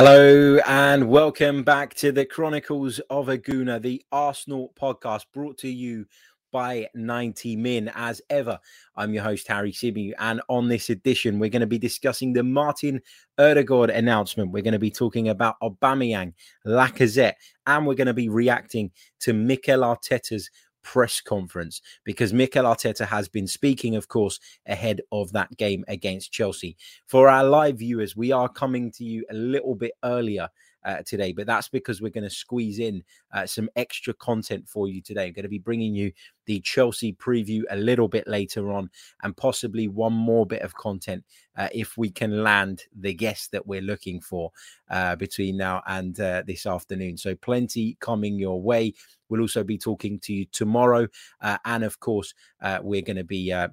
Hello and welcome back to the Chronicles of a Gooner, the Arsenal podcast brought to you by 90 Min. As ever, I'm your host, Harry Symeou, and on this edition, we're going to be discussing the Martin Odegaard announcement. We're going to be talking about Aubameyang, Lacazette, and we're going to be reacting to Mikel Arteta's press conference because Mikel Arteta has been speaking, of course, ahead of that game against Chelsea. For our live viewers, we are coming to you a little bit earlier uh, today, but that's because we're going to squeeze in uh, some extra content for you today. I'm going to be bringing you the Chelsea preview a little bit later on, and possibly one more bit of content uh, if we can land the guest that we're looking for uh, between now and uh, this afternoon. So, plenty coming your way. We'll also be talking to you tomorrow. Uh, and of course, uh, we're going to be uh,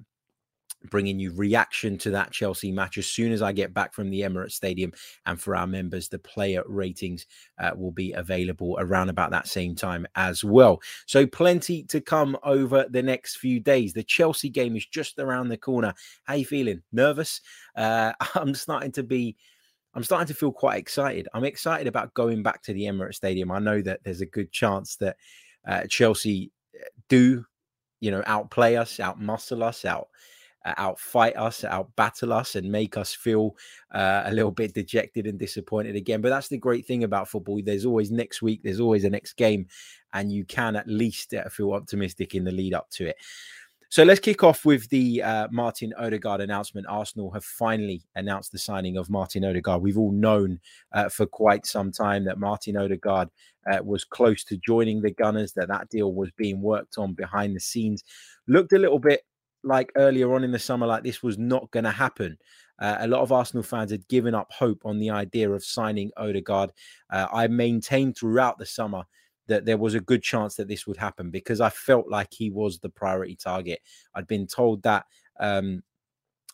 bringing you reaction to that Chelsea match as soon as I get back from the Emirates Stadium. And for our members, the player ratings uh, will be available around about that same time as well. So, plenty to come over the next few days. The Chelsea game is just around the corner. How you feeling? Nervous? Uh, I'm starting to be. I'm starting to feel quite excited. I'm excited about going back to the Emirates Stadium. I know that there's a good chance that uh, Chelsea uh, do, you know, outplay us, outmuscle us, out outfight us, out battle us, and make us feel uh, a little bit dejected and disappointed again. But that's the great thing about football. There's always next week. There's always a next game, and you can at least uh, feel optimistic in the lead up to it. So let's kick off with the uh, Martin Odegaard announcement. Arsenal have finally announced the signing of Martin Odegaard. We've all known uh, for quite some time that Martin Odegaard uh, was close to joining the Gunners, that that deal was being worked on behind the scenes. Looked a little bit like earlier on in the summer, like this was not going to happen. Uh, a lot of Arsenal fans had given up hope on the idea of signing Odegaard. Uh, I maintained throughout the summer that there was a good chance that this would happen because I felt like he was the priority target. I'd been told that. Um,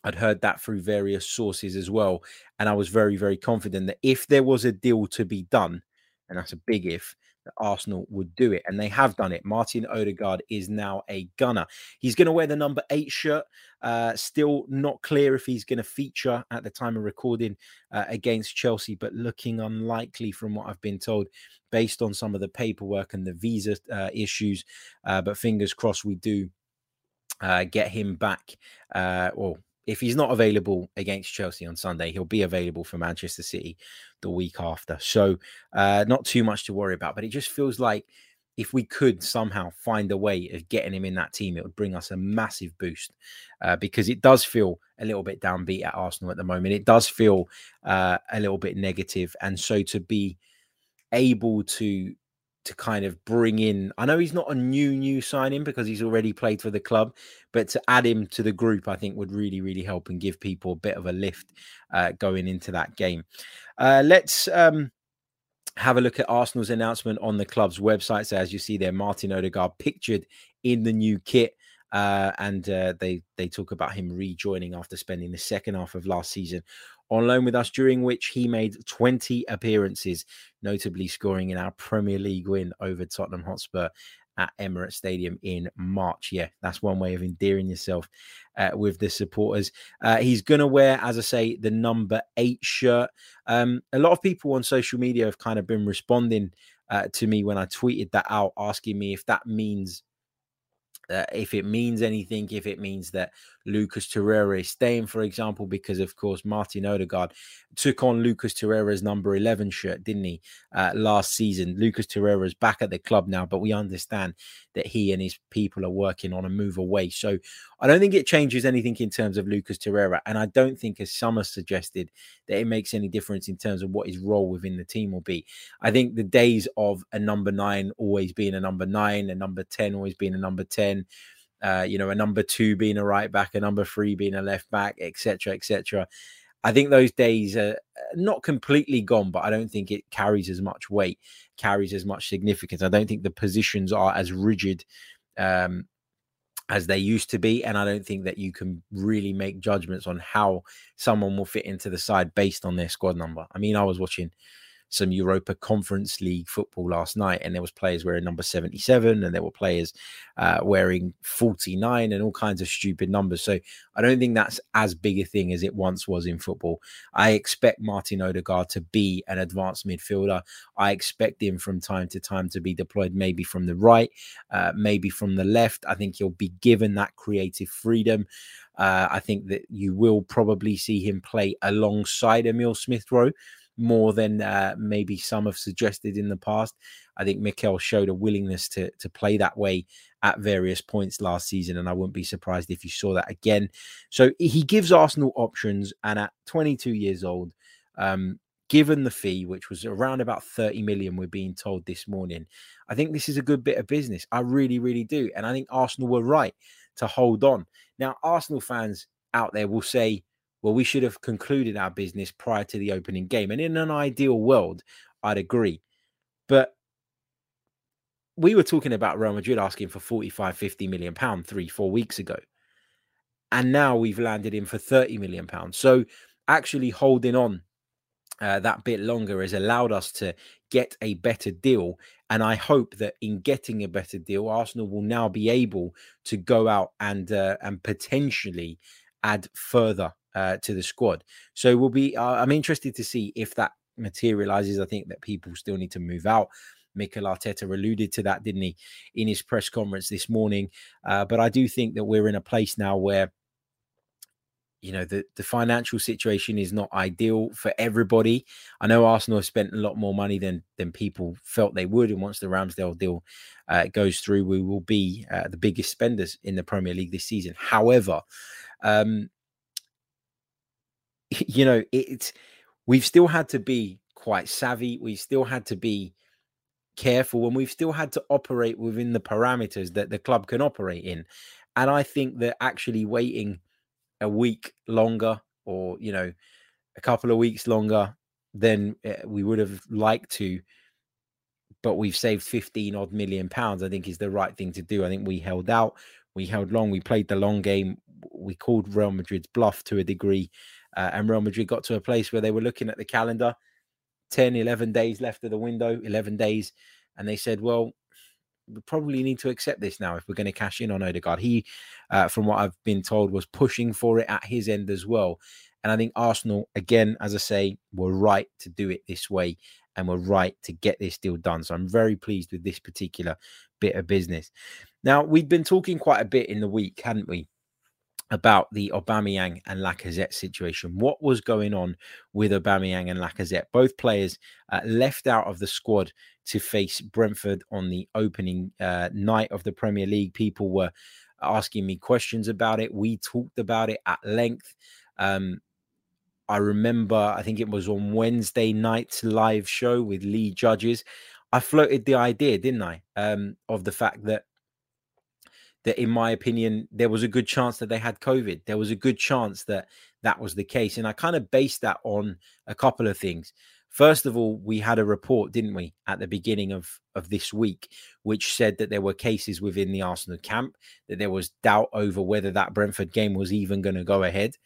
I'd heard that through various sources as well. And I was very, very confident that if there was a deal to be done, and that's a big if, that Arsenal would do it. And they have done it. Martin Odegaard is now a gunner. He's going to wear the number eight shirt. Uh, still not clear if he's going to feature at the time of recording uh, against Chelsea, but looking unlikely from what I've been told based on some of the paperwork and the visa uh, issues. Uh, but fingers crossed we do uh, get him back. Uh, well, if he's not available against Chelsea on Sunday, he'll be available for Manchester City the week after. So, uh, not too much to worry about. But it just feels like if we could somehow find a way of getting him in that team, it would bring us a massive boost uh, because it does feel a little bit downbeat at Arsenal at the moment. It does feel uh, a little bit negative, and so to be able to to kind of bring in. I know he's not a new new signing because he's already played for the club, but to add him to the group, I think would really really help and give people a bit of a lift uh, going into that game. Uh, let's um, have a look at Arsenal's announcement on the club's website. So as you see there, Martin Odegaard pictured in the new kit. Uh, and uh, they they talk about him rejoining after spending the second half of last season on loan with us, during which he made 20 appearances, notably scoring in our Premier League win over Tottenham Hotspur at Emirates Stadium in March. Yeah, that's one way of endearing yourself uh, with the supporters. Uh, he's going to wear, as I say, the number eight shirt. Um, a lot of people on social media have kind of been responding uh, to me when I tweeted that out, asking me if that means uh, if it means anything, if it means that Lucas Torreira is staying, for example, because of course Martin Odegaard took on Lucas Torreira's number 11 shirt, didn't he, uh, last season? Lucas Torreira is back at the club now, but we understand that he and his people are working on a move away. So I don't think it changes anything in terms of Lucas Torreira. And I don't think, as some have suggested, that it makes any difference in terms of what his role within the team will be. I think the days of a number nine always being a number nine, a number 10 always being a number 10, uh, you know, a number two being a right back, a number three being a left back, etc., etc. I think those days are not completely gone, but I don't think it carries as much weight, carries as much significance. I don't think the positions are as rigid um, as they used to be. And I don't think that you can really make judgments on how someone will fit into the side based on their squad number. I mean, I was watching some Europa Conference League football last night, and there was players wearing number 77, and there were players uh, wearing 49, and all kinds of stupid numbers. So I don't think that's as big a thing as it once was in football. I expect Martin Odegaard to be an advanced midfielder. I expect him from time to time to be deployed, maybe from the right, uh, maybe from the left. I think he'll be given that creative freedom. Uh, I think that you will probably see him play alongside Emil Smith Rowe more than uh, maybe some have suggested in the past. I think Mikel showed a willingness to to play that way at various points last season, and I wouldn't be surprised if you saw that again. So he gives Arsenal options, and at 22 years old, um, given the fee, which was around about 30 million, we're being told this morning, I think this is a good bit of business. I really, really do, and I think Arsenal were right to hold on. Now, Arsenal fans out there will say well, we should have concluded our business prior to the opening game. And in an ideal world, I'd agree. But we were talking about Real Madrid asking for 45, 50 million pounds three, four weeks ago. And now we've landed him for 30 million pounds. So actually holding on uh, that bit longer has allowed us to get a better deal. And I hope that in getting a better deal, Arsenal will now be able to go out and uh, and potentially add further uh, to the squad. So we'll be. Uh, I'm interested to see if that materializes. I think that people still need to move out. Mikel Arteta alluded to that, didn't he, in his press conference this morning? Uh, but I do think that we're in a place now where, you know, the, the financial situation is not ideal for everybody. I know Arsenal have spent a lot more money than than people felt they would, and once the Ramsdale deal uh, goes through, we will be uh, the biggest spenders in the Premier League this season. However, um, you know, it's we've still had to be quite savvy. We've still had to be careful and we've still had to operate within the parameters that the club can operate in. And I think that actually waiting a week longer or, you know, a couple of weeks longer than eh, we would have liked to, but we've saved 15 odd million pounds, I think is the right thing to do. I think we held out, we held long, we played the long game, we called Real Madrid's bluff to a degree. Uh, and Real Madrid got to a place where they were looking at the calendar 10, 11 days left of the window, 11 days. And they said, well, we probably need to accept this now if we're going to cash in on Odegaard. He, uh, from what I've been told, was pushing for it at his end as well. And I think Arsenal, again, as I say, were right to do it this way and were right to get this deal done. So I'm very pleased with this particular bit of business. Now, we've been talking quite a bit in the week, hadn't we, about the Aubameyang and Lacazette situation. What was going on with Aubameyang and Lacazette? Both players uh, left out of the squad to face Brentford on the opening uh, night of the Premier League. People were asking me questions about it. We talked about it at length. Um, I remember, I think it was on Wednesday night's live show with Lee Judges. I floated the idea, didn't I, um, of the fact that that, in my opinion, there was a good chance that they had COVID. There was a good chance that that was the case. And I kind of based that on a couple of things. First of all, we had a report, didn't we, at the beginning of, of this week, which said that there were cases within the Arsenal camp, that there was doubt over whether that Brentford game was even going to go ahead.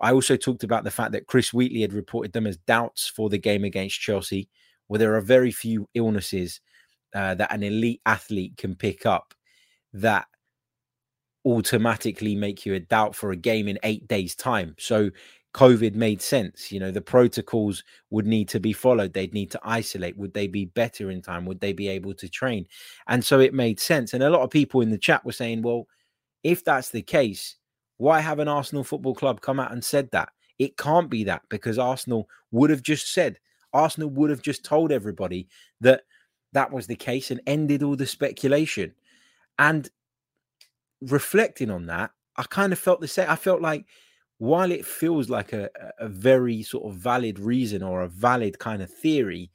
I also talked about the fact that Chris Wheatley had reported them as doubts for the game against Chelsea, where there are very few illnesses uh, that an elite athlete can pick up that automatically make you a doubt for a game in eight days' time. So COVID made sense. You know, the protocols would need to be followed. They'd need to isolate. Would they be better in time? Would they be able to train? And so it made sense. And a lot of people in the chat were saying, well, if that's the case, why have an Arsenal Football Club come out and said that? It can't be that because Arsenal would have just said, Arsenal would have just told everybody that that was the case and ended all the speculation. And reflecting on that, I kind of felt the same. I felt like while it feels like a, a very sort of valid reason or a valid kind of theory,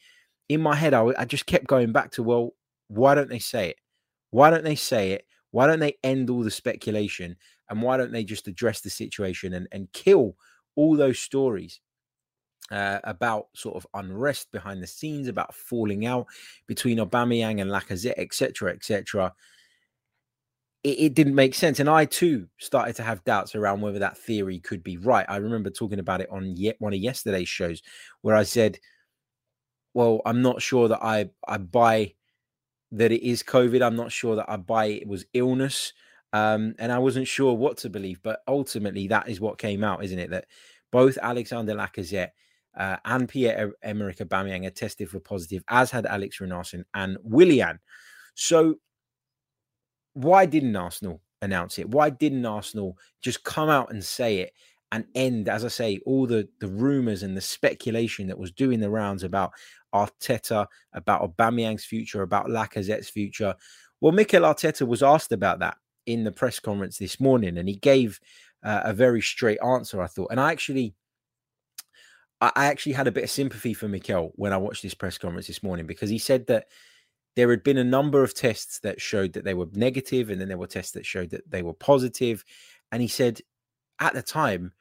in my head, I, I just kept going back to, well, why don't they say it? Why don't they say it? Why don't they end all the speculation? And why don't they just address the situation and, and kill all those stories uh, about sort of unrest behind the scenes, about falling out between Aubameyang and Lacazette, etc., etc. It, it, didn't make sense, and I too started to have doubts around whether that theory could be right. I remember talking about it on yet one of yesterday's shows, where I said, "Well, I'm not sure that I I buy that it is COVID. I'm not sure that I buy it was illness." Um, and I wasn't sure what to believe, but ultimately that is what came out, isn't it? That both Alexander Lacazette uh, and Pierre Emerick Aubameyang tested for positive, as had Alex Runarsson and Willian. So, why didn't Arsenal announce it? Why didn't Arsenal just come out and say it and end, as I say, all the the rumors and the speculation that was doing the rounds about Arteta, about Aubameyang's future, about Lacazette's future? Well, Mikel Arteta was asked about that in the press conference this morning, and he gave uh, a very straight answer. I thought, and I actually I actually had a bit of sympathy for Mikel when I watched this press conference this morning because he said that there had been a number of tests that showed that they were negative, and then there were tests that showed that they were positive. And he said at the time,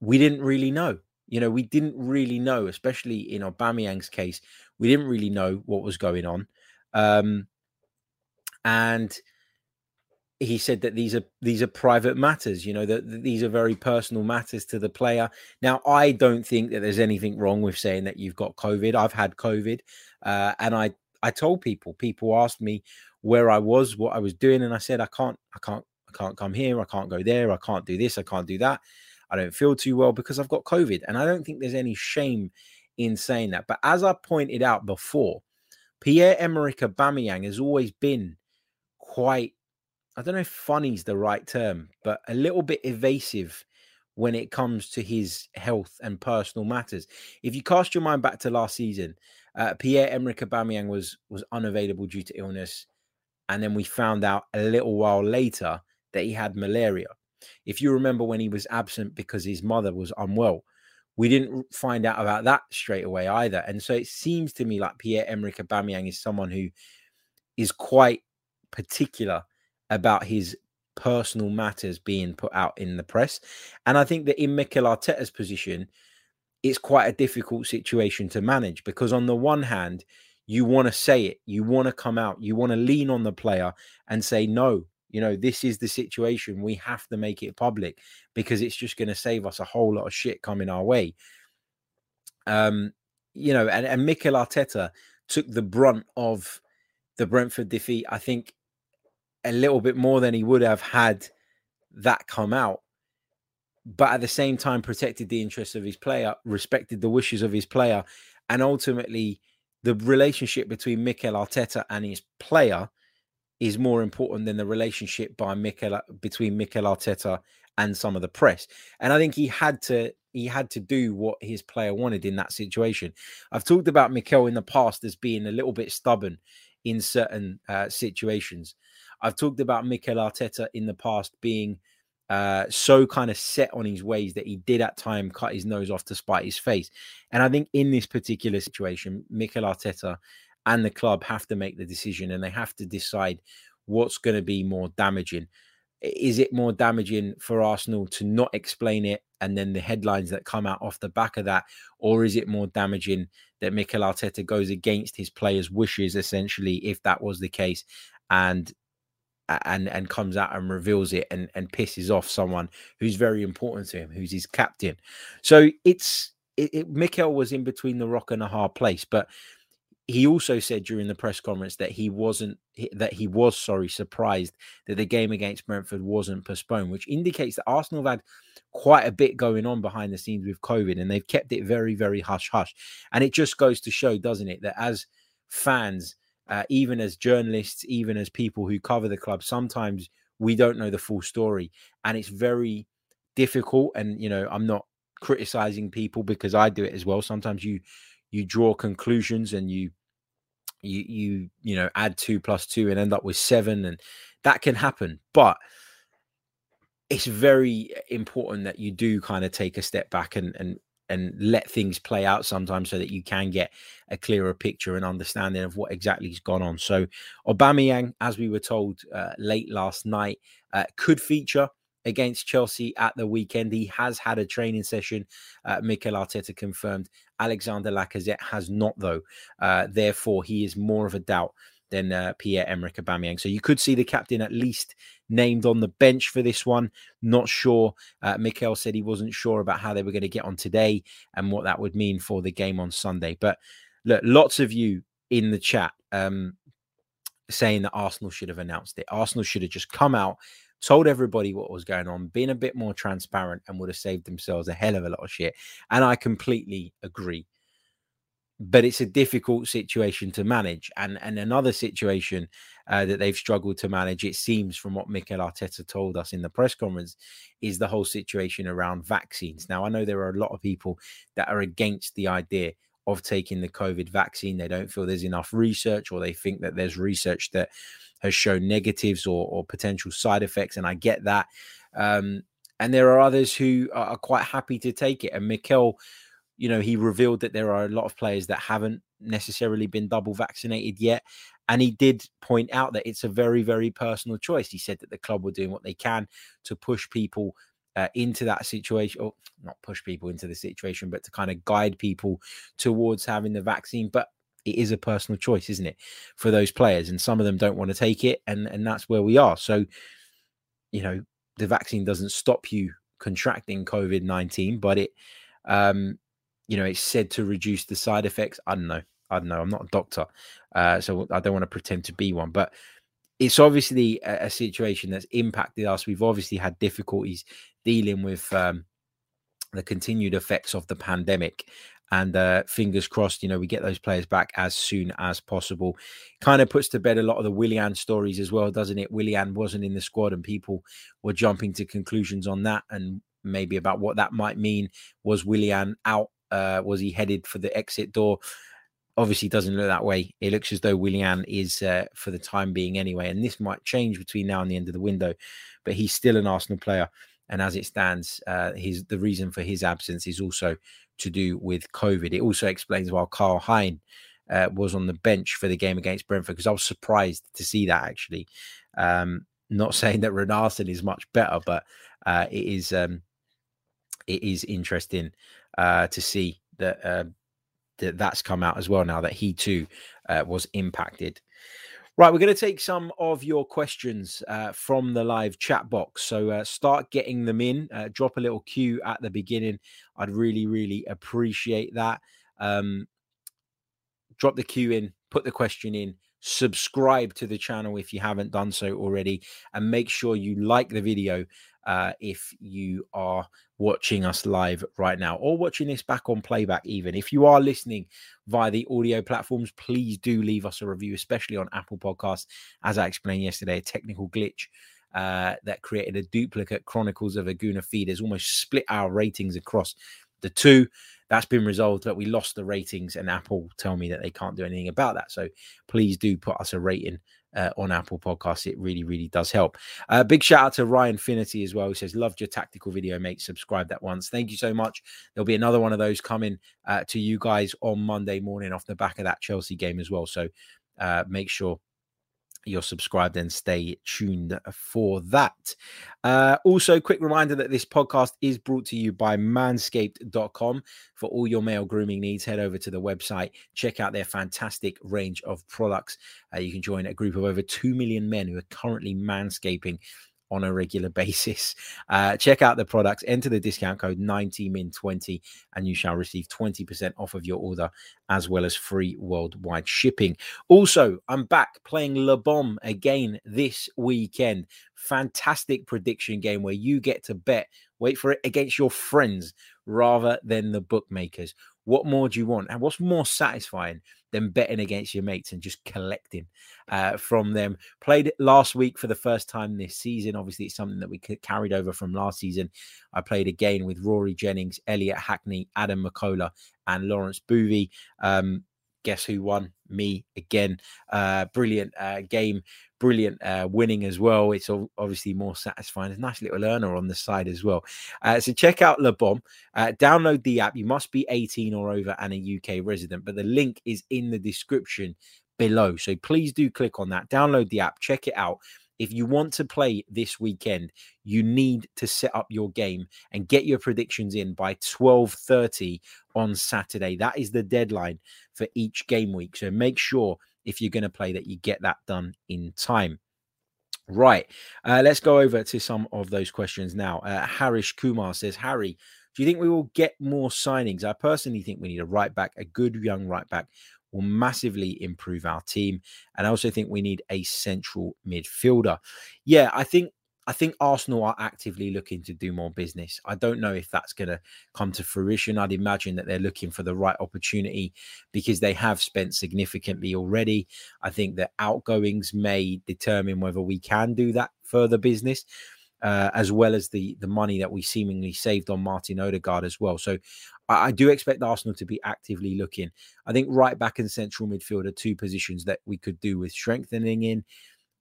we didn't really know. You know, we didn't really know, especially in Aubameyang's case, we didn't really know what was going on. Um, and he said that these are these are private matters you know that, that, these are very personal matters to the player now i don't think that there's anything wrong with saying that you've got covid i've had covid uh, and i i told people people asked me where i was what i was doing and i said i can't i can't i can't come here i can't go there i can't do this i can't do that i don't feel too well because i've got covid and i don't think there's any shame in saying that but as i pointed out before pierre-emerick aubameyang has always been quite I don't know if funny's the right term, but a little bit evasive when it comes to his health and personal matters. If you cast your mind back to last season, uh, Pierre Emerick Aubameyang was was unavailable due to illness, and then we found out a little while later that he had malaria. If you remember when he was absent because his mother was unwell, we didn't find out about that straight away either. And so it seems to me like Pierre Emerick Aubameyang is someone who is quite particular about his personal matters being put out in the press. And I think that in Mikel Arteta's position, it's quite a difficult situation to manage because, on the one hand, you want to say it, you want to come out, you want to lean on the player and say, no, you know, this is the situation. We have to make it public because it's just going to save us a whole lot of shit coming our way. Um, you know, and, and Mikel Arteta took the brunt of the Brentford defeat. I think a little bit more than he would have had that come out. But at the same time, protected the interests of his player, respected the wishes of his player, and ultimately, the relationship between Mikel Arteta and his player is more important than the relationship by Mikel between Mikel Arteta and some of the press. And I think he had to he had to do what his player wanted in that situation. I've talked about Mikel in the past as being a little bit stubborn in certain uh, situations. I've talked about Mikel Arteta in the past being uh, so kind of set on his ways that he did at time cut his nose off to spite his face. And I think in this particular situation, Mikel Arteta and the club have to make the decision and they have to decide what's going to be more damaging. Is it more damaging for Arsenal to not explain it and then the headlines that come out off the back of that? Or is it more damaging that Mikel Arteta goes against his players' wishes, essentially, if that was the case, and and and comes out and reveals it and and pisses off someone who's very important to him, who's his captain. So it's it, it Mikel was in between the rock and a hard place, but he also said during the press conference that he wasn't that he was sorry surprised that the game against Brentford wasn't postponed, which indicates that Arsenal have had quite a bit going on behind the scenes with COVID, and they've kept it very very hush hush. And it just goes to show, doesn't it, that as fans uh, even as journalists, even as people who cover the club, sometimes we don't know the full story, and it's very difficult. And you know, I'm not criticizing people because I do it as well. Sometimes you you draw conclusions and you you you you know add two plus two and end up with seven, and that can happen, but it's very important that you do kind of take a step back and and and let things play out sometimes so that you can get a clearer picture and understanding of what exactly has gone on. So Aubameyang, as we were told uh, late last night, uh, could feature against Chelsea at the weekend. He has had a training session. Uh, Mikel Arteta confirmed. Alexander Lacazette has not, though. Uh, therefore, he is more of a doubt than uh, Pierre Emerick Aubameyang. So you could see the captain at least named on the bench for this one. Not sure. Uh, Mikel said he wasn't sure about how they were going to get on today and what that would mean for the game on Sunday. But look, lots of you in the chat um, saying that Arsenal should have announced it. Arsenal should have just come out, told everybody what was going on, been a bit more transparent, and would have saved themselves a hell of a lot of shit. And I completely agree. But it's a difficult situation to manage, and and another situation uh, that they've struggled to manage. It seems from what Mikel Arteta told us in the press conference is the whole situation around vaccines. Now I know there are a lot of people that are against the idea of taking the COVID vaccine. They don't feel there's enough research, or they think that there's research that has shown negatives or, or potential side effects. And I get that. Um, and there are others who are quite happy to take it. And Mikel, you know, he revealed that there are a lot of players that haven't necessarily been double vaccinated yet. And he did point out that it's a very, very personal choice. He said that the club were doing what they can to push people uh, into that situation, or not push people into the situation, but to kind of guide people towards having the vaccine. But it is a personal choice, isn't it, for those players? And some of them don't want to take it, and and that's where we are. So, you know, the vaccine doesn't stop you contracting COVID nineteen, but it, um, you know, it's said to reduce the side effects. I don't know. I don't know. I'm not a doctor, uh, so I don't want to pretend to be one, but it's obviously a, a, situation that's impacted us. We've obviously had difficulties dealing with um, the continued effects of the pandemic. And uh, fingers crossed, you know, we get those players back as soon as possible. Kind of puts to bed a lot of the Willian stories as well, doesn't it? Willian wasn't in the squad, and people were jumping to conclusions on that and maybe about what that might mean. Was Willian out? Uh, was he headed for the exit door? obviously doesn't look that way. It looks as though Willian is uh, for the time being anyway, and this might change between now and the end of the window. But he's still an Arsenal player, and as it stands, uh, his the reason for his absence is also to do with COVID. It also explains why Karl Hein uh, was on the bench for the game against Brentford because I was surprised to see that actually. Um, not saying that Runarsson is much better, but uh, it is um, it is interesting uh, to see that uh, that that's come out as well now that he too uh, was impacted. Right, we're going to take some of your questions uh, from the live chat box. So uh, start getting them in. Uh, drop a little cue at the beginning. I'd really, really appreciate that. Um, drop the cue in, put the question in, subscribe to the channel if you haven't done so already, and make sure you like the video uh, if you are watching us live right now or watching this back on playback, even. If you are listening via the audio platforms, please do leave us a review, especially on Apple Podcasts. As I explained yesterday, a technical glitch uh, that created a duplicate Chronicles of a Gooner feed has almost split our ratings across the two. That's been resolved, but we lost the ratings, and Apple tell me that they can't do anything about that. So please do put us a rating uh, on Apple Podcasts. It really, really does help. Uh, big shout out to Ryan Finity as well, who says, Loved your tactical video, mate. Subscribe that once. Thank you so much. There'll be another one of those coming uh, to you guys on Monday morning off the back of that Chelsea game as well. So uh, make sure you're subscribed and stay tuned for that. Uh, also, quick reminder that this podcast is brought to you by manscaped.com. For all your male grooming needs, head over to the website, check out their fantastic range of products. Uh, you can join a group of over 2 million men who are currently manscaping on a regular basis. Uh, check out the products, enter the discount code 90min20, and you shall receive 20% off of your order as well as free worldwide shipping. Also, I'm back playing LeBom again this weekend. Fantastic prediction game where you get to bet, wait for it, against your friends rather than the bookmakers. What more do you want? And what's more satisfying than betting against your mates and just collecting uh, from them? Played it last week for the first time this season. Obviously, it's something that we carried over from last season. I played again with Rory Jennings, Elliot Hackney, Adam McCullough, and Lawrence Boovy. Um, guess who won? Me again. Uh, brilliant uh, game, brilliant uh, winning as well. It's obviously more satisfying. There's a nice little earner on the side as well. Uh, so check out LeBom. Uh, download the app. You must be 18 or over and a UK resident, but the link is in the description below. So please do click on that. Download the app. Check it out. If you want to play this weekend, you need to set up your game and get your predictions in by 12:30 on Saturday. That is the deadline for each game week. So make sure if you're going to play that you get that done in time. Right. Uh, let's go over to some of those questions now. Uh, Harish Kumar says, Harry, do you think we will get more signings? I personally think we need a right back, a good young right back will massively improve our team. And I also think we need a central midfielder. Yeah, I think I think Arsenal are actively looking to do more business. I don't know if that's going to come to fruition. I'd imagine that they're looking for the right opportunity because they have spent significantly already. I think that outgoings may determine whether we can do that further business uh, as well as the the money that we seemingly saved on Martin Odegaard as well. So I, I, do expect Arsenal to be actively looking. I think right back and central midfield are two positions that we could do with strengthening in.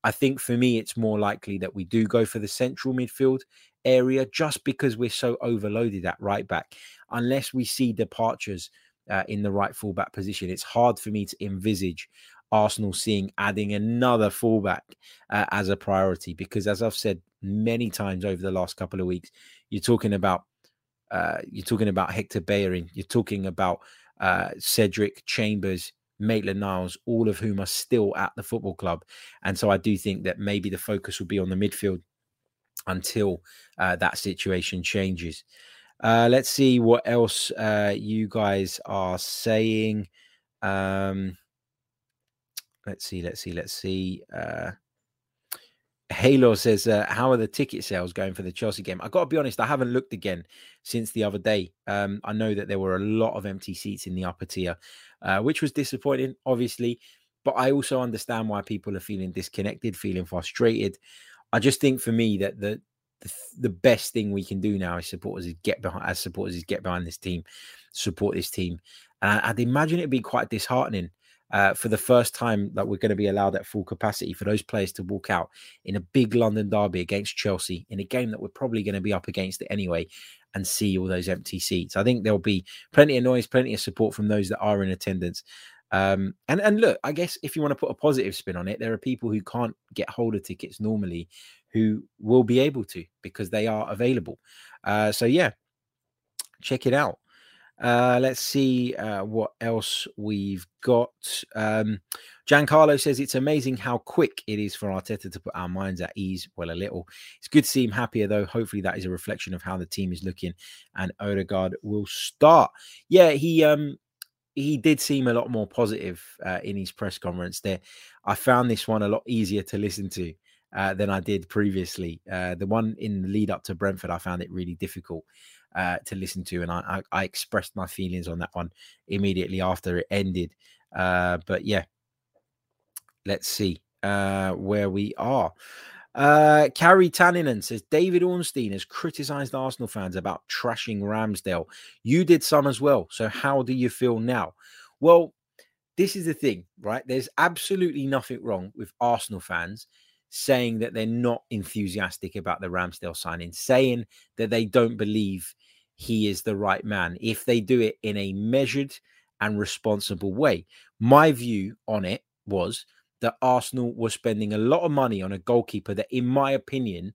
I think for me, it's more likely that we do go for the central midfield area just because we're so overloaded at right back. Unless we see departures uh, in the right fullback position, it's hard for me to envisage Arsenal seeing adding another fullback uh, as a priority because, as I've said many times over the last couple of weeks, you're talking about uh, you're talking about Hector Bellerin, you're talking about uh, Cedric Chambers, Maitland Niles, all of whom are still at the football club, and so I do think that maybe the focus will be on the midfield until uh, that situation changes. Uh, let's see what else uh, you guys are saying. Um, let's see, let's see, let's see. Halo says, uh, "How are the ticket sales going for the Chelsea game?" I got to be honest, I haven't looked again since the other day. Um, I know that there were a lot of empty seats in the upper tier, uh, which was disappointing, obviously. But I also understand why people are feeling disconnected, feeling frustrated. I just think for me that the the, the best thing we can do now as supporters is get behind as supporters is get behind this team, support this team. And I'd imagine it'd be quite disheartening uh, for the first time that we're going to be allowed at full capacity for those players to walk out in a big London derby against Chelsea in a game that we're probably going to be up against it anyway and see all those empty seats. I think there'll be plenty of noise, plenty of support from those that are in attendance. Um, and and look, I guess if you want to put a positive spin on it, there are people who can't get hold of tickets normally who will be able to because they are available. Uh, so yeah, check it out. Uh, let's see uh, what else we've got. Um, Giancarlo says it's amazing how quick it is for Arteta to put our minds at ease. Well, a little. It's good to see him happier, though. Hopefully, that is a reflection of how the team is looking, and Odegaard will start. Yeah, he um he did seem a lot more positive uh, in his press conference. There, I found this one a lot easier to listen to. Uh, than I did previously. Uh, the one in the lead up to Brentford, I found it really difficult uh, to listen to, and I, I, I, expressed my feelings on that one immediately after it ended. Uh, but yeah, let's see uh, where we are. Uh, Carrie Tanninen says David Ornstein has criticized Arsenal fans about trashing Ramsdale. You did some as well. So how do you feel now? Well, this is the thing, right? There's absolutely nothing wrong with Arsenal fans saying that they're not enthusiastic about the Ramsdale signing, saying that they don't believe he is the right man if they do it in a measured and responsible way. My view on it was that Arsenal was spending a lot of money on a goalkeeper that, in my opinion,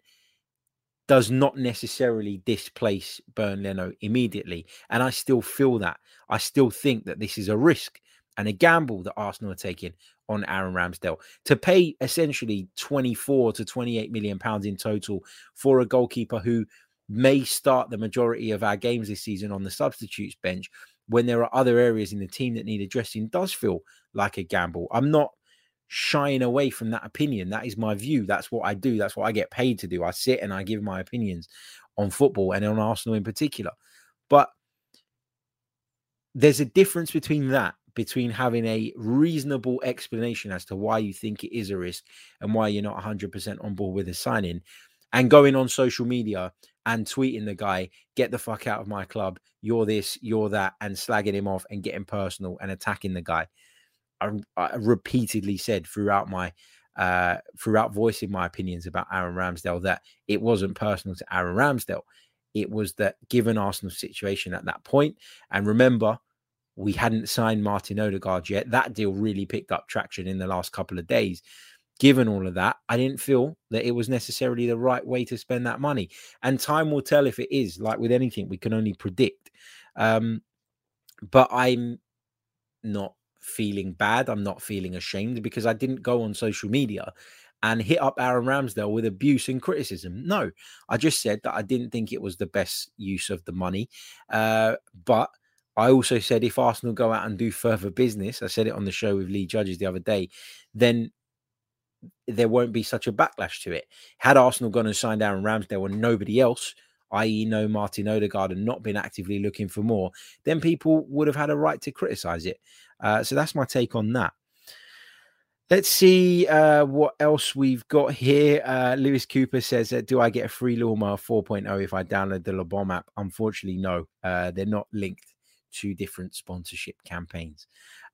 does not necessarily displace Bernd Leno immediately. And I still feel that. I still think that this is a risk and a gamble that Arsenal are taking on Aaron Ramsdale to pay essentially 24 to 28 million pounds in total for a goalkeeper who may start the majority of our games this season on the substitutes bench when there are other areas in the team that need addressing does feel like a gamble. I'm not shying away from that opinion. That is my view. That's what I do. That's what I get paid to do. I sit and I give my opinions on football and on Arsenal in particular. But there's a difference between that between having a reasonable explanation as to why you think it is a risk and why you're not 100% on board with the signing and going on social media and tweeting the guy, get the fuck out of my club, you're this, you're that, and slagging him off and getting personal and attacking the guy. I, I repeatedly said throughout my uh, throughout voicing my opinions about Aaron Ramsdale that it wasn't personal to Aaron Ramsdale. It was that given Arsenal's situation at that point, and remember, we hadn't signed Martin Odegaard yet. That deal really picked up traction in the last couple of days. given all of that, I didn't feel that it was necessarily the right way to spend that money. And time will tell if it is. Like with anything, we can only predict. Um, but I'm not feeling bad. I'm not feeling ashamed because I didn't go on social media and hit up Aaron Ramsdale with abuse and criticism. No, I just said that I didn't think it was the best use of the money. Uh, but I also said if Arsenal go out and do further business, I said it on the show with Lee Judges the other day, then there won't be such a backlash to it. Had Arsenal gone and signed Aaron Ramsdale and nobody else, i.e., no Martin Odegaard, and not been actively looking for more, then people would have had a right to criticize it. Uh, so that's my take on that. Let's see uh, what else we've got here. Uh, Lewis Cooper says, uh, "Do I get a free Lawnmower 4.0 if I download the LeBom app?" Unfortunately, no. Uh, they're not linked to different sponsorship campaigns.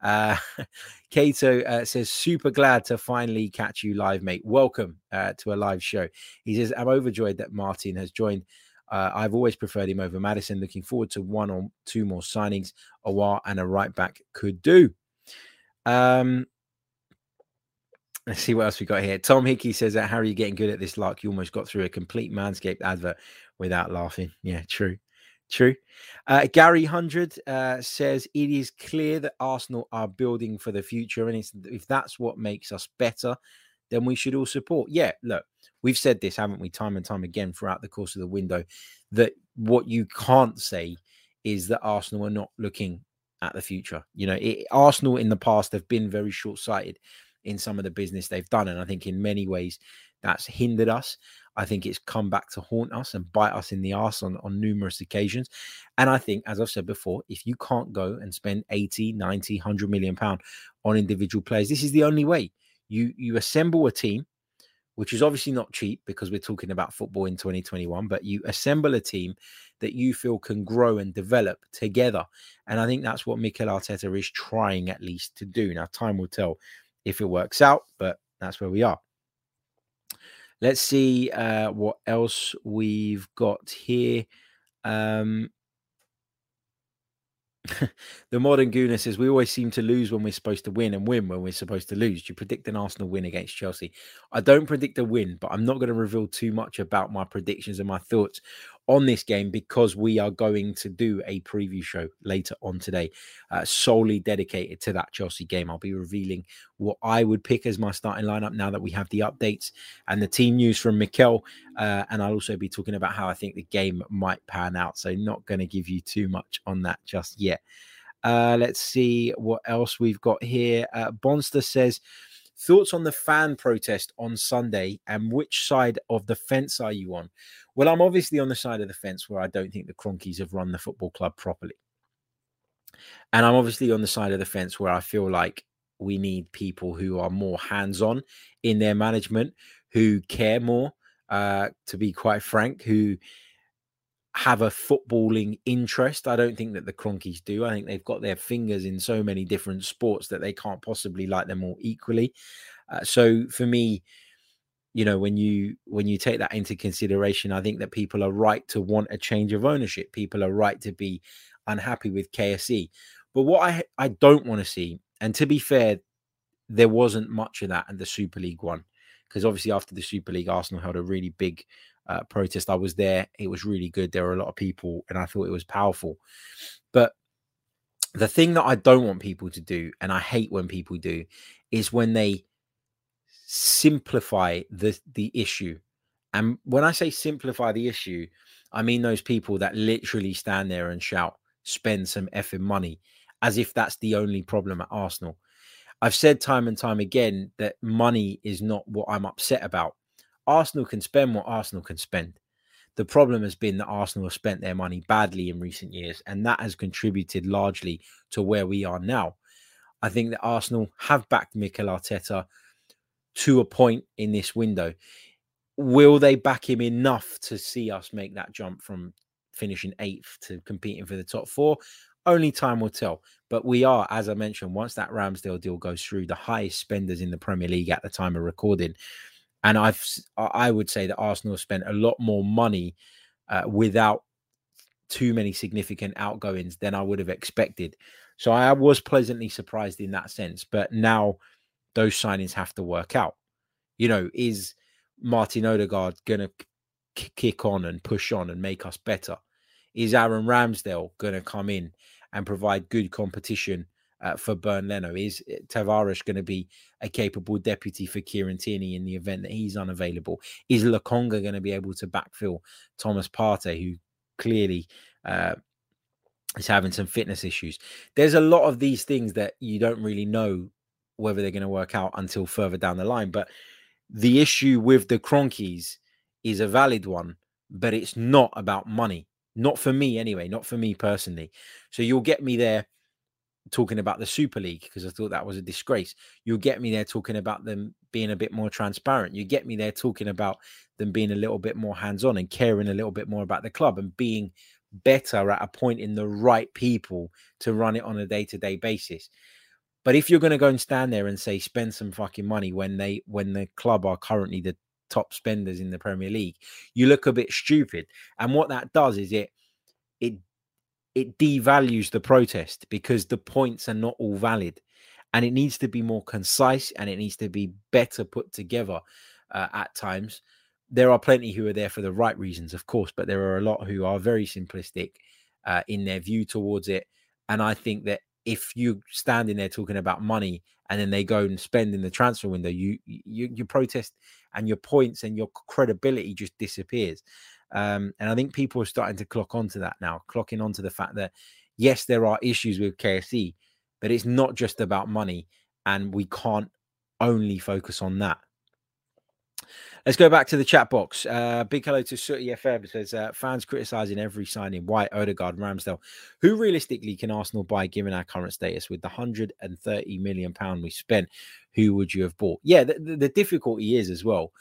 Uh, Kato uh, says, super glad to finally catch you live, mate. Welcome uh, to a live show. He says, I'm overjoyed that Martin has joined. Uh, I've always preferred him over Maddison. Looking forward to one or two more signings. Aouar and a right back could do. Um, let's see what else we got here. Tom Hickey says that how are you getting good at this lark. You almost got through a complete Manscaped advert without laughing. Yeah, true. True. Uh, Gary Hundred uh, says it is clear that Arsenal are building for the future, and if that's what makes us better, then we should all support. Yeah, look, we've said this, haven't we, time and time again throughout the course of the window, that what you can't say is that Arsenal are not looking at the future. You know, it, Arsenal in the past have been very short-sighted in some of the business they've done, and I think in many ways that's hindered us. I think it's come back to haunt us and bite us in the ass on, on numerous occasions. And I think, as I've said before, if you can't go and spend 80, 90, 100 million pound on individual players, this is the only way. You you assemble a team, which is obviously not cheap because we're talking about football in 2021, but you assemble a team that you feel can grow and develop together. And I think that's what Mikel Arteta is trying at least to do. Now, time will tell if it works out, but that's where we are. Let's see uh, what else we've got here. Um, the modern Gooner says we always seem to lose when we're supposed to win and win when we're supposed to lose. Do you predict an Arsenal win against Chelsea? I don't predict a win, but I'm not going to reveal too much about my predictions and my thoughts on this game because we are going to do a preview show later on today, uh, solely dedicated to that Chelsea game. I'll be revealing what I would pick as my starting lineup now that we have the updates and the team news from Mikel. Uh, and I'll also be talking about how I think the game might pan out. So, not going to give you too much on that just yet. Uh, let's see what else we've got here. Uh, Bonster says, Thoughts on the fan protest on Sunday and which side of the fence are you on? Well, I'm obviously on the side of the fence where I don't think the Kroenkes have run the football club properly. And I'm obviously on the side of the fence where I feel like we need people who are more hands on in their management, who care more, uh, to be quite frank, who have a footballing interest. I don't think that the Kroenkes do. I think they've got their fingers in so many different sports that they can't possibly like them all equally. Uh, so for me, you know, when you when you take that into consideration, I think that people are right to want a change of ownership. People are right to be unhappy with KSE. But what I I don't want to see, and to be fair, there wasn't much of that in the Super League one, because obviously after the Super League, Arsenal held a really big uh, protest. I was there. It was really good. There were a lot of people, and I thought it was powerful. But the thing that I don't want people to do, and I hate when people do, is when they simplify the the issue. And when I say simplify the issue, I mean those people that literally stand there and shout, spend some effing money, as if that's the only problem at Arsenal. I've said time and time again that money is not what I'm upset about. Arsenal can spend what Arsenal can spend. The problem has been that Arsenal have spent their money badly in recent years, and that has contributed largely to where we are now. I think that Arsenal have backed Mikel Arteta to a point in this window. Will they back him enough to see us make that jump from finishing eighth to competing for the top four? Only time will tell. But we are, as I mentioned, once that Ramsdale deal goes through, the highest spenders in the Premier League at the time of recording. And I've I would say that Arsenal spent a lot more money uh, without too many significant outgoings than I would have expected. So I was pleasantly surprised in that sense. But now those signings have to work out. You know, is Martin Odegaard going to kick on and push on and make us better? Is Aaron Ramsdale going to come in and provide good competition uh, for Bernd Leno? Is uh, Tavares going to be a capable deputy for Kieran Tierney in the event that he's unavailable? Is Lokonga going to be able to backfill Thomas Partey, who clearly uh, is having some fitness issues? There's a lot of these things that you don't really know whether they're going to work out until further down the line. But the issue with the Kroenkes is a valid one, but it's not about money. Not for me, anyway, not for me personally. So you'll get me there talking about the Super League because I thought that was a disgrace. You'll get me there talking about them being a bit more transparent. You get me there talking about them being a little bit more hands on and caring a little bit more about the club and being better at appointing the right people to run it on a day to day basis. But if you're going to go and stand there and say spend some fucking money when they when the club are currently the top spenders in the Premier League, you look a bit stupid. And what that does is it it it devalues the protest because the points are not all valid. And it needs to be more concise and it needs to be better put together uh, at times. There are plenty who are there for the right reasons of course but there are a lot who are very simplistic uh, in their view towards it. And i think that if you standing there talking about money and then they go and spend in the transfer window you you, you protest and your points and your credibility just disappears um, and I think people are starting to clock onto that now, clocking onto the fact that yes, there are issues with KSE, but it's not just about money, and we can't only focus on that. Let's go back to the chat box. Uh, big hello to Sooty FM. says uh, fans criticizing every signing: White, Odegaard, Ramsdale. Who realistically can Arsenal buy given our current status with the hundred and thirty million pound we spent? Who would you have bought? Yeah, the, the difficulty is as well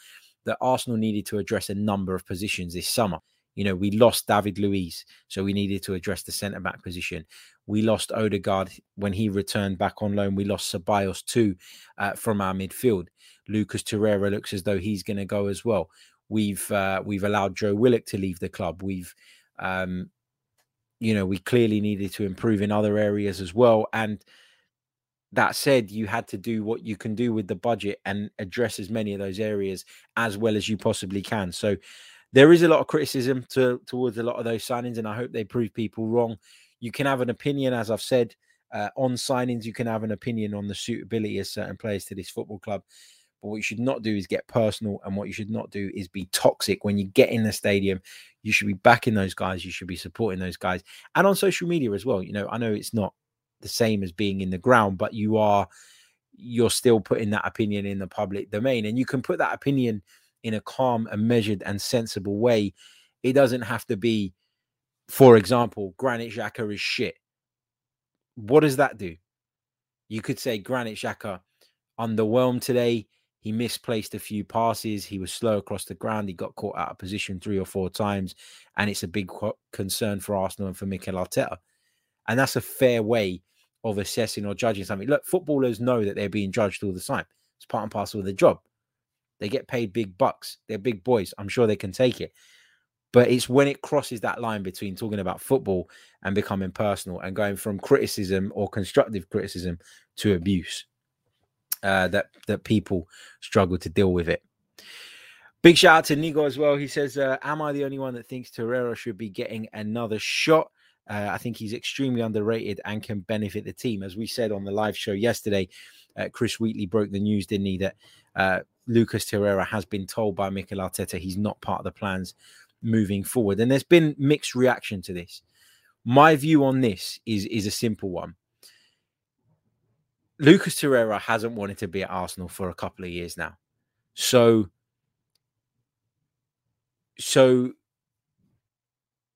that Arsenal needed to address a number of positions this summer. You know, we lost David Luiz, so we needed to address the centre back position. We lost Odegaard when he returned back on loan. We lost Ceballos too uh, from our midfield. Lucas Torreira looks as though he's going to go as well. We've uh, we've allowed Joe Willock to leave the club. We've um, you know, we clearly needed to improve in other areas as well. And that said, you had to do what you can do with the budget and address as many of those areas as well as you possibly can. So there is a lot of criticism to, towards a lot of those signings, and I hope they prove people wrong. You can have an opinion, as I've said, uh, on signings. You can have an opinion on the suitability of certain players to this football club. But what you should not do is get personal, and what you should not do is be toxic. When you get in the stadium, you should be backing those guys. You should be supporting those guys, and on social media as well. You know, I know it's not the same as being in the ground, but you are you're still putting that opinion in the public domain, and you can put that opinion in a calm and measured and sensible way. It doesn't have to be, for example, Granit Xhaka is shit. What does that do? You could say Granit Xhaka underwhelmed today. He misplaced a few passes. He was slow across the ground. He got caught out of position three or four times. And it's a big concern for Arsenal and for Mikel Arteta. And that's a fair way of assessing or judging something. Look, footballers know that they're being judged all the time. It's part and parcel of the job. They get paid big bucks. They're big boys. I'm sure they can take it. But it's when it crosses that line between talking about football and becoming personal and going from criticism or constructive criticism to abuse uh, that that people struggle to deal with it. Big shout out to Nigo as well. He says, uh, "Am I the only one that thinks Torreira should be getting another shot?" Uh, I think he's extremely underrated and can benefit the team. As we said on the live show yesterday, uh, Chris Wheatley broke the news, didn't he, that uh, Lucas Torreira has been told by Mikel Arteta he's not part of the plans moving forward. And there's been mixed reaction to this. My view on this is, is a simple one. Lucas Torreira hasn't wanted to be at Arsenal for a couple of years now. So, so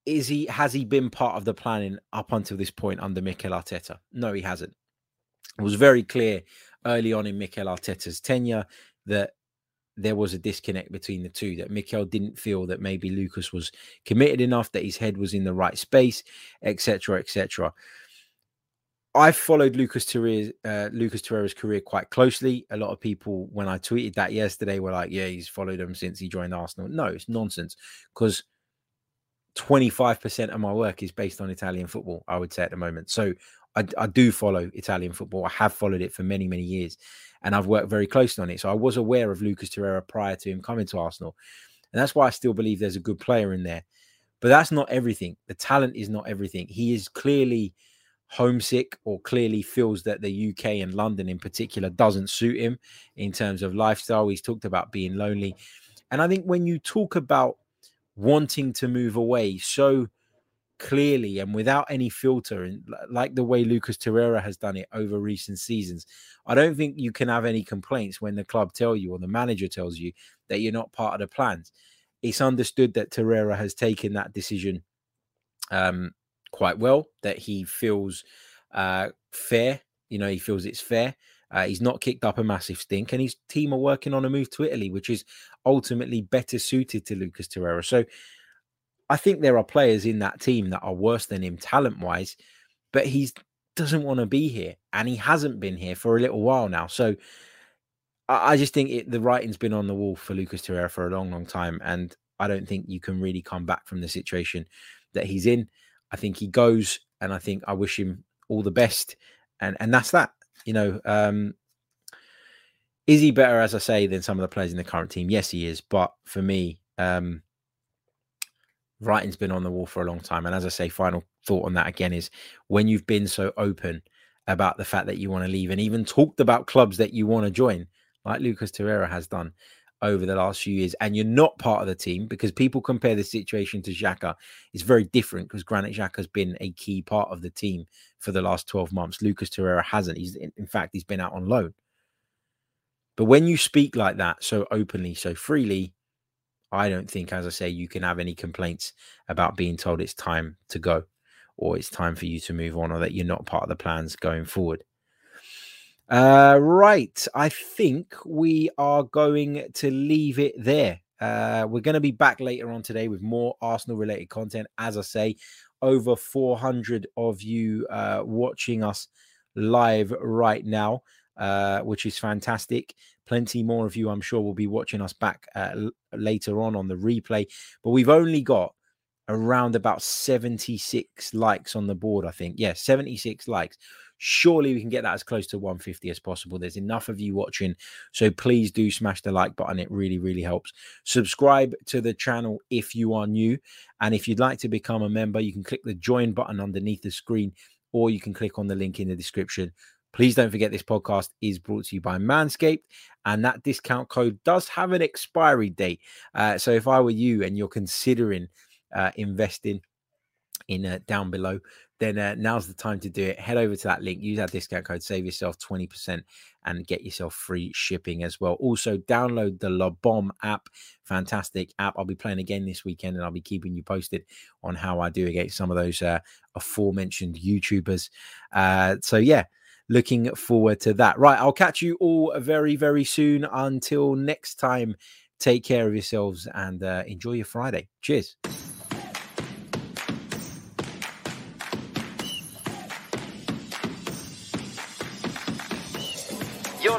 is he has he been part of the planning up until this point under Mikel Arteta? No, he hasn't. It was very clear early on in Mikel Arteta's tenure that there was a disconnect between the two. That Mikel didn't feel that maybe Lucas was committed enough, that his head was in the right space, etc., etc. I followed Lucas Torreira, uh, Lucas Torreira's career quite closely. A lot of people, when I tweeted that yesterday, were like, "Yeah, he's followed him since he joined Arsenal." No, it's nonsense because 25% of my work is based on Italian football, I would say at the moment. So I, I, do follow Italian football. I have followed it for many, many years. and I've worked very closely on it. So I was aware of Lucas Torreira prior to him coming to Arsenal. And that's why I still believe there's a good player in there. But that's not everything. The talent is not everything. He is clearly homesick or clearly feels that the UK and London in particular doesn't suit him in terms of lifestyle. He's talked about being lonely. And I think when you talk about wanting to move away so clearly and without any filter, and like the way Lucas Torreira has done it over recent seasons, I don't think you can have any complaints when the club tell you or the manager tells you that you're not part of the plans. It's understood that Torreira has taken that decision um, quite well, that he feels uh, fair. You know, he feels it's fair. Uh, he's not kicked up a massive stink, and his team are working on a move to Italy, which is ultimately better suited to Lucas Torreira. So I think there are players in that team that are worse than him talent wise, but he doesn't want to be here, and he hasn't been here for a little while now. So I, I just think it, the writing's been on the wall for Lucas Torreira for a long, long time, and I don't think you can really come back from the situation that he's in. I think he goes, and I think I wish him all the best, and and that's that. You know, um, is he better, as I say, than some of the players in the current team? Yes, he is. But for me, um, writing's been on the wall for a long time. And as I say, final thought on that again is when you've been so open about the fact that you want to leave and even talked about clubs that you want to join, like Lucas Torreira has done, over the last few years and you're not part of the team because people compare the situation to Xhaka. It's very different because Granit Xhaka has been a key part of the team for the last 12 months. Lucas Torreira hasn't. He's in fact he's been out on loan. But when you speak like that so openly, so freely, I don't think, as I say, you can have any complaints about being told it's time to go or it's time for you to move on or that you're not part of the plans going forward. Uh, right. I think we are going to leave it there. Uh, we're going to be back later on today with more Arsenal related content. As I say, over 400 of you uh, watching us live right now, uh, which is fantastic. Plenty more of you, I'm sure, will be watching us back uh, later on on the replay. But we've only got around about 76 likes on the board, I think. Yeah, 76 likes surely we can get that as close to 150 as possible. There's enough of you watching. So please do smash the like button. It really, really helps. Subscribe to the channel if you are new. And if you'd like to become a member, you can click the join button underneath the screen or you can click on the link in the description. Please don't forget this podcast is brought to you by Manscaped, and that discount code does have an expiry date. Uh, so if I were you and you're considering uh, investing in uh, down below, then uh, now's the time to do it. Head over to that link, use that discount code, save yourself 20% and get yourself free shipping as well. Also, download the LeBom app. Fantastic app. I'll be playing again this weekend and I'll be keeping you posted on how I do against some of those uh, aforementioned YouTubers. Uh, so, yeah, looking forward to that. Right, I'll catch you all very, very soon. Until next time, take care of yourselves and uh, enjoy your Friday. Cheers.